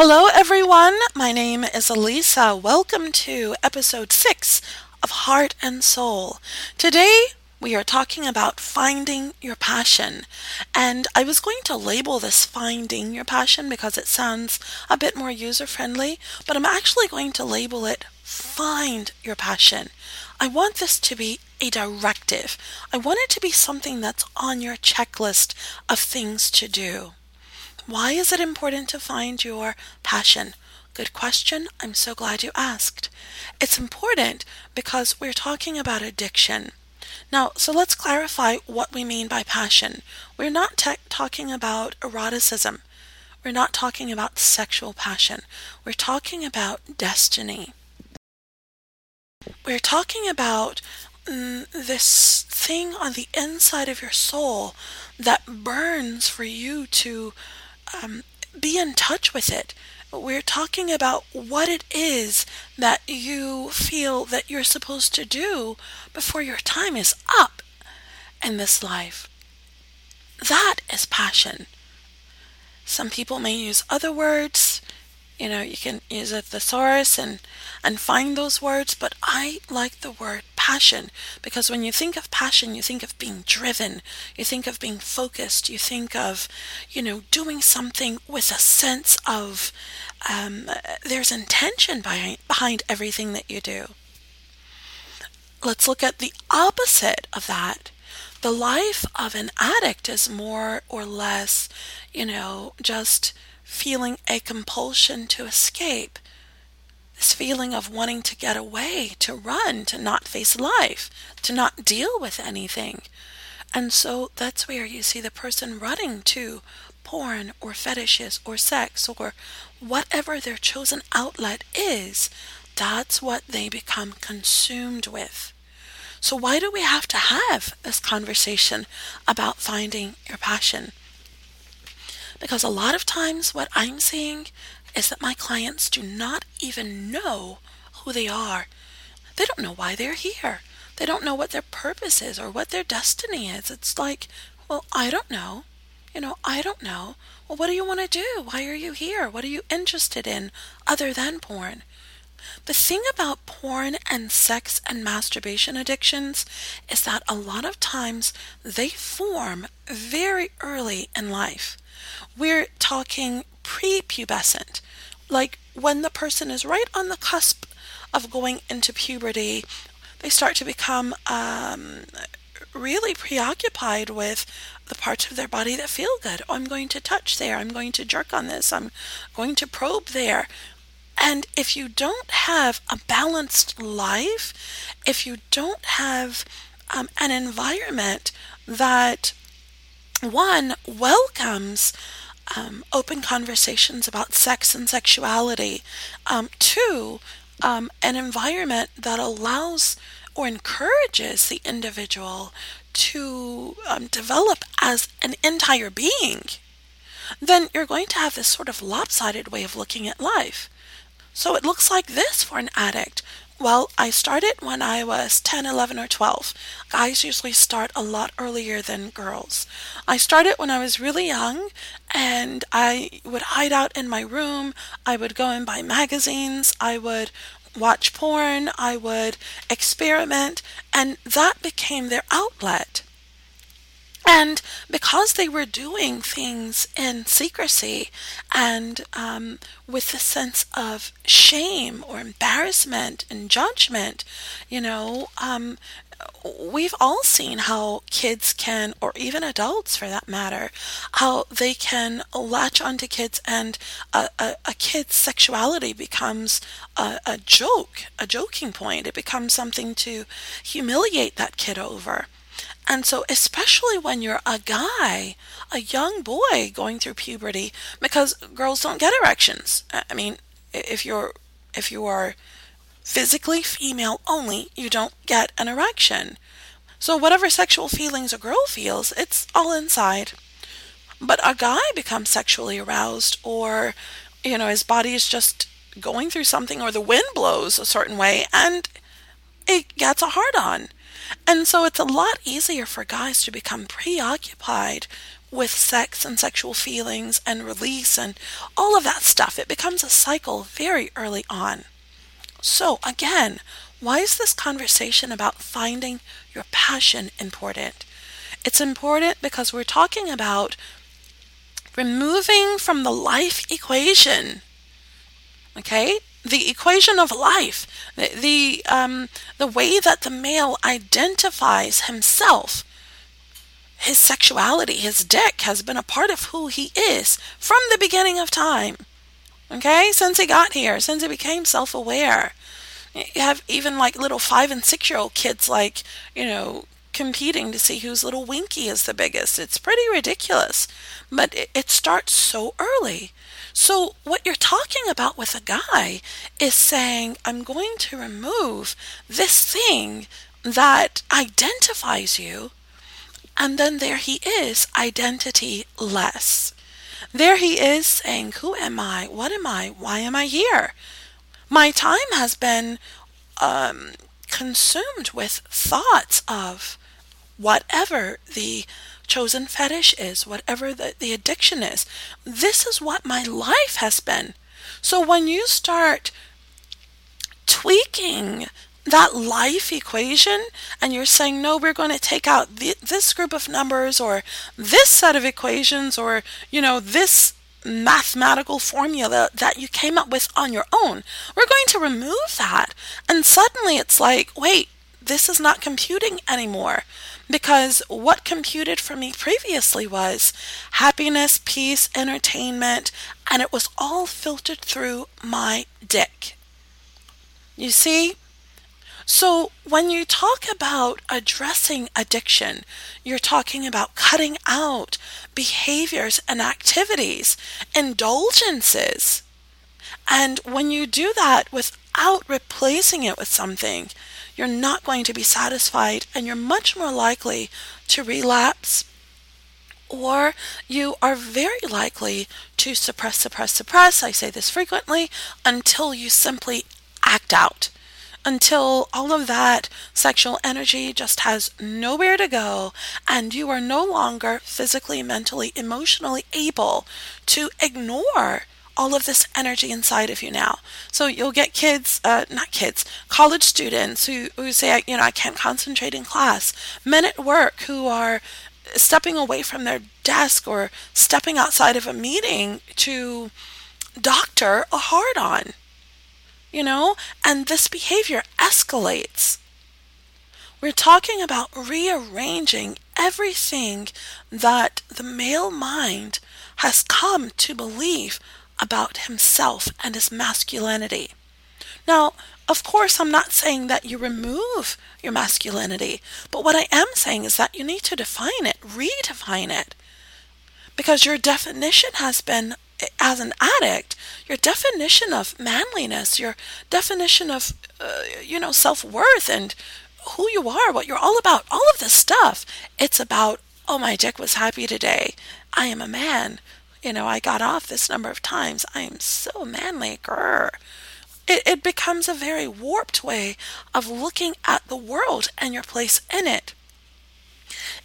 Hello, everyone. My name is Alisa. Welcome to episode six of Heart and Soul. Today, we are talking about finding your passion. And I was going to label this finding your passion because it sounds a bit more user friendly, but I'm actually going to label it find your passion. I want this to be a directive. I want it to be something that's on your checklist of things to do. Why is it important to find your passion? Good question. I'm so glad you asked. It's important because we're talking about addiction. Now, so let's clarify what we mean by passion. We're not te- talking about eroticism. We're not talking about sexual passion. We're talking about destiny. We're talking about mm, this thing on the inside of your soul that burns for you to um, be in touch with it. We're talking about what it is that you feel that you're supposed to do before your time is up in this life. That is passion. Some people may use other words. You know, you can use a thesaurus and, and find those words, but I like the word passion because when you think of passion, you think of being driven, you think of being focused, you think of, you know, doing something with a sense of um, there's intention behind, behind everything that you do. Let's look at the opposite of that. The life of an addict is more or less, you know, just feeling a compulsion to escape this feeling of wanting to get away, to run, to not face life, to not deal with anything. And so that's where you see the person running to porn or fetishes or sex or whatever their chosen outlet is. That's what they become consumed with. So, why do we have to have this conversation about finding your passion? Because a lot of times, what I'm seeing is that my clients do not even know who they are. They don't know why they're here. They don't know what their purpose is or what their destiny is. It's like, well, I don't know. You know, I don't know. Well, what do you want to do? Why are you here? What are you interested in other than porn? The thing about porn and sex and masturbation addictions is that a lot of times they form very early in life. We're talking prepubescent, like when the person is right on the cusp of going into puberty, they start to become um, really preoccupied with the parts of their body that feel good. Oh, I'm going to touch there. I'm going to jerk on this. I'm going to probe there. And if you don't have a balanced life, if you don't have um, an environment that one welcomes um, open conversations about sex and sexuality. Um, two, um, an environment that allows or encourages the individual to um, develop as an entire being, then you're going to have this sort of lopsided way of looking at life. So it looks like this for an addict. Well, I started when I was 10, 11, or 12. Guys usually start a lot earlier than girls. I started when I was really young and I would hide out in my room. I would go and buy magazines. I would watch porn. I would experiment. And that became their outlet. And because they were doing things in secrecy and um, with a sense of shame or embarrassment and judgment, you know, um, we've all seen how kids can, or even adults for that matter, how they can latch onto kids and a, a, a kid's sexuality becomes a, a joke, a joking point. It becomes something to humiliate that kid over. And so, especially when you're a guy, a young boy going through puberty, because girls don't get erections. I mean, if you're if you are physically female only, you don't get an erection. So whatever sexual feelings a girl feels, it's all inside. But a guy becomes sexually aroused or you know, his body is just going through something or the wind blows a certain way and it gets a hard on. And so it's a lot easier for guys to become preoccupied with sex and sexual feelings and release and all of that stuff. It becomes a cycle very early on. So, again, why is this conversation about finding your passion important? It's important because we're talking about removing from the life equation, okay, the equation of life, the um, the way that the male identifies himself his sexuality, his dick, has been a part of who he is from the beginning of time. Okay? Since he got here, since he became self aware. You have even like little five and six year old kids, like, you know, competing to see whose little winky is the biggest. It's pretty ridiculous. But it, it starts so early. So, what you're talking about with a guy is saying, I'm going to remove this thing that identifies you and then there he is, identity less. There he is saying, Who am I? What am I? Why am I here? My time has been um, consumed with thoughts of whatever the chosen fetish is, whatever the, the addiction is. This is what my life has been. So when you start tweaking that life equation and you're saying, no, we're going to take out this group of numbers or this set of equations or, you know, this mathematical formula that you came up with on your own, we're going to remove that. And suddenly it's like, wait, this is not computing anymore. Because what computed for me previously was happiness, peace, entertainment, and it was all filtered through my dick. You see? So, when you talk about addressing addiction, you're talking about cutting out behaviors and activities, indulgences. And when you do that without replacing it with something, you're not going to be satisfied and you're much more likely to relapse or you are very likely to suppress, suppress, suppress. I say this frequently until you simply act out until all of that sexual energy just has nowhere to go and you are no longer physically, mentally, emotionally able to ignore all of this energy inside of you now. So you'll get kids, uh, not kids, college students who, who say, you know, I can't concentrate in class, men at work who are stepping away from their desk or stepping outside of a meeting to doctor a hard on you know, and this behavior escalates. We're talking about rearranging everything that the male mind has come to believe about himself and his masculinity. Now, of course, I'm not saying that you remove your masculinity, but what I am saying is that you need to define it, redefine it, because your definition has been as an addict, your definition of manliness, your definition of, uh, you know, self worth and who you are, what you're all about, all of this stuff, it's about, oh, my dick was happy today. I am a man. You know, I got off this number of times. I am so manly. Grr. It, it becomes a very warped way of looking at the world and your place in it.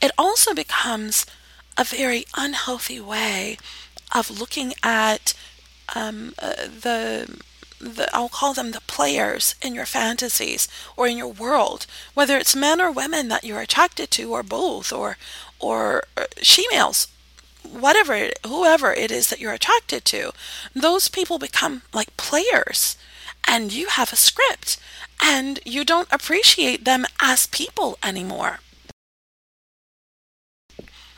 It also becomes a very unhealthy way of looking at um, uh, the the, I'll call them the players in your fantasies or in your world, whether it's men or women that you're attracted to, or both, or or uh, she-males, whatever, whoever it is that you're attracted to, those people become like players, and you have a script, and you don't appreciate them as people anymore.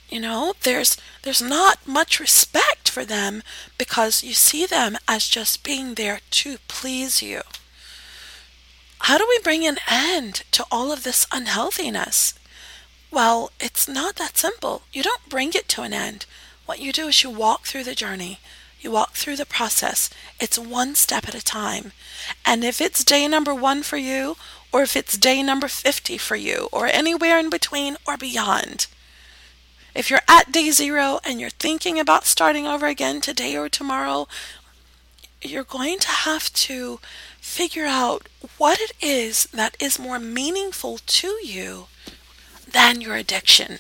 You know, there's there's not much respect for them because you see them as just being there to please you. How do we bring an end to all of this unhealthiness? Well, it's not that simple. You don't bring it to an end. What you do is you walk through the journey. You walk through the process. It's one step at a time. And if it's day number one for you, or if it's day number 50 for you, or anywhere in between or beyond, if you're at day zero and you're thinking about starting over again today or tomorrow, you're going to have to figure out what it is that is more meaningful to you than your addiction.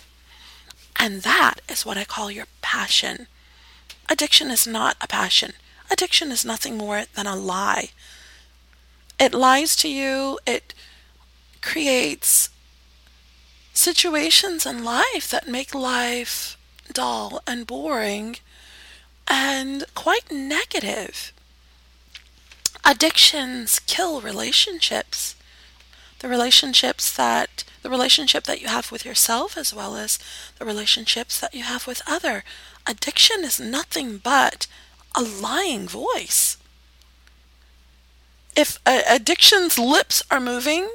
And that is what I call your passion. Addiction is not a passion. Addiction is nothing more than a lie. It lies to you, it creates situations in life that make life dull and boring and quite negative. Addictions kill relationships. The relationships that the relationship that you have with yourself as well as the relationships that you have with other. Addiction is nothing but a lying voice. If uh, addiction's lips are moving,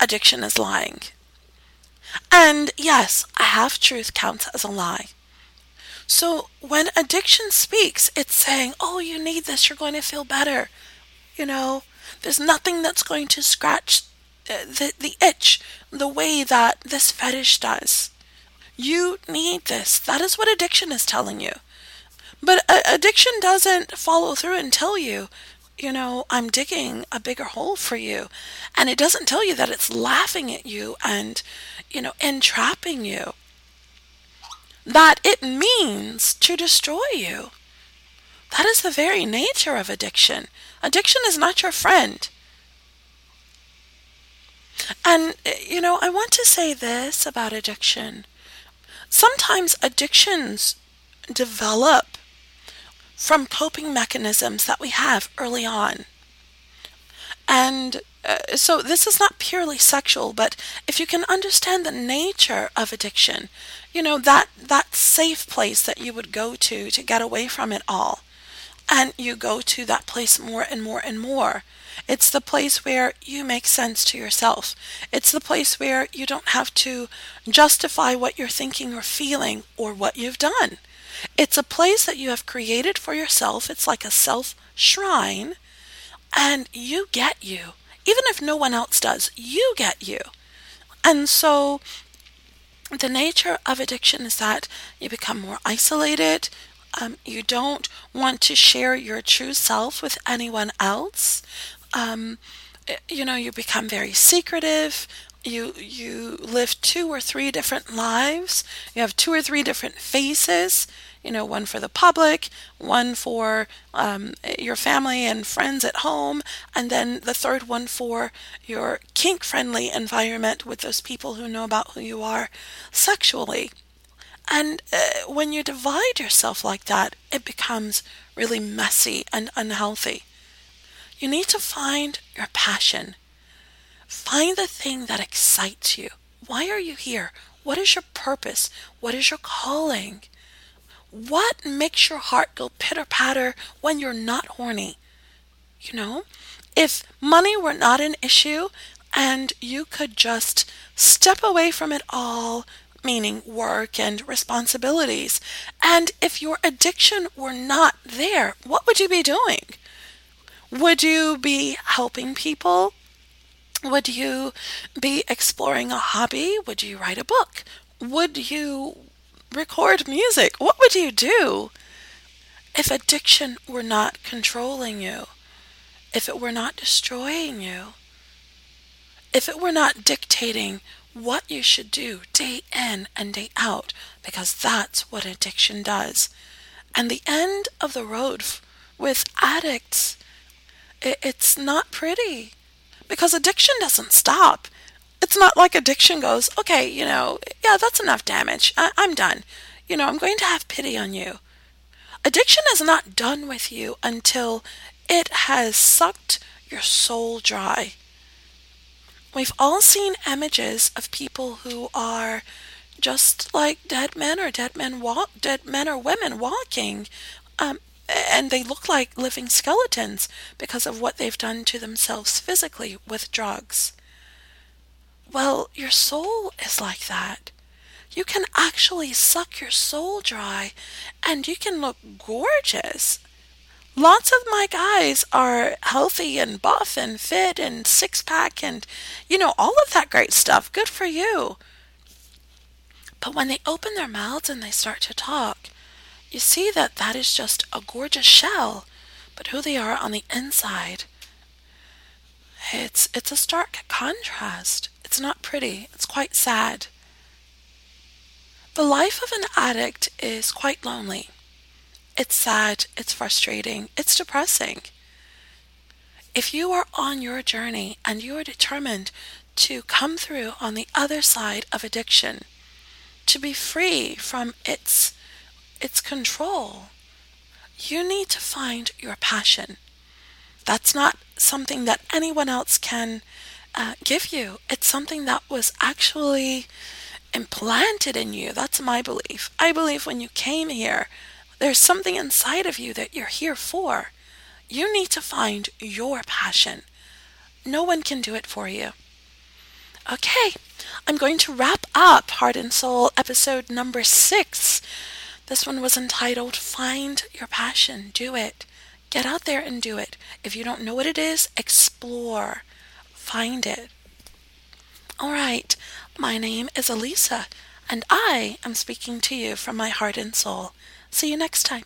addiction is lying. And yes, a half truth counts as a lie. So when addiction speaks, it's saying, oh, you need this, you're going to feel better. You know, there's nothing that's going to scratch the, the itch the way that this fetish does. You need this. That is what addiction is telling you. But uh, addiction doesn't follow through and tell you, you know, I'm digging a bigger hole for you. And it doesn't tell you that it's laughing at you and, you know, entrapping you. That it means to destroy you. That is the very nature of addiction. Addiction is not your friend. And, you know, I want to say this about addiction. Sometimes addictions develop from coping mechanisms that we have early on. And uh, so this is not purely sexual, but if you can understand the nature of addiction, you know, that, that safe place that you would go to to get away from it all, and you go to that place more and more and more. It's the place where you make sense to yourself. It's the place where you don't have to justify what you're thinking or feeling or what you've done. It's a place that you have created for yourself. It's like a self shrine, and you get you. Even if no one else does, you get you. And so the nature of addiction is that you become more isolated. Um, you don't want to share your true self with anyone else. Um, you know, you become very secretive. You you live two or three different lives. You have two or three different faces you know, one for the public, one for um, your family and friends at home, and then the third one for your kink friendly environment with those people who know about who you are sexually. And uh, when you divide yourself like that, it becomes really messy and unhealthy. You need to find your passion. Find the thing that excites you. Why are you here? What is your purpose? What is your calling? What makes your heart go pitter patter when you're not horny? You know, if money were not an issue and you could just step away from it all, meaning work and responsibilities, and if your addiction were not there, what would you be doing? Would you be helping people? Would you be exploring a hobby? Would you write a book? Would you record music. What would you do if addiction were not controlling you? If it were not destroying you? If it were not dictating what you should do day in and day out? Because that's what addiction does. And the end of the road with addicts, it's not pretty because addiction doesn't stop it's not like addiction goes, okay, you know, yeah, that's enough damage. I- I'm done. You know, I'm going to have pity on you. Addiction is not done with you until it has sucked your soul dry. We've all seen images of people who are just like dead men or dead men walk, dead men or women walking, um, and they look like living skeletons because of what they've done to themselves physically with drugs. Well, your soul is like that. You can actually suck your soul dry and you can look gorgeous. Lots of my guys are healthy and buff and fit and six pack and, you know, all of that great stuff. Good for you. But when they open their mouths and they start to talk, you see that that is just a gorgeous shell, but who they are on the inside. It's it's a stark contrast. It's not pretty. It's quite sad. The life of an addict is quite lonely. It's sad, it's frustrating, it's depressing. If you are on your journey and you are determined to come through on the other side of addiction, to be free from its its control, you need to find your passion. That's not something that anyone else can uh, give you. It's something that was actually implanted in you. That's my belief. I believe when you came here, there's something inside of you that you're here for. You need to find your passion. No one can do it for you. Okay, I'm going to wrap up Heart and Soul episode number six. This one was entitled Find Your Passion. Do it. Get out there and do it. If you don't know what it is, explore. Find it. All right, my name is Alisa, and I am speaking to you from my heart and soul. See you next time.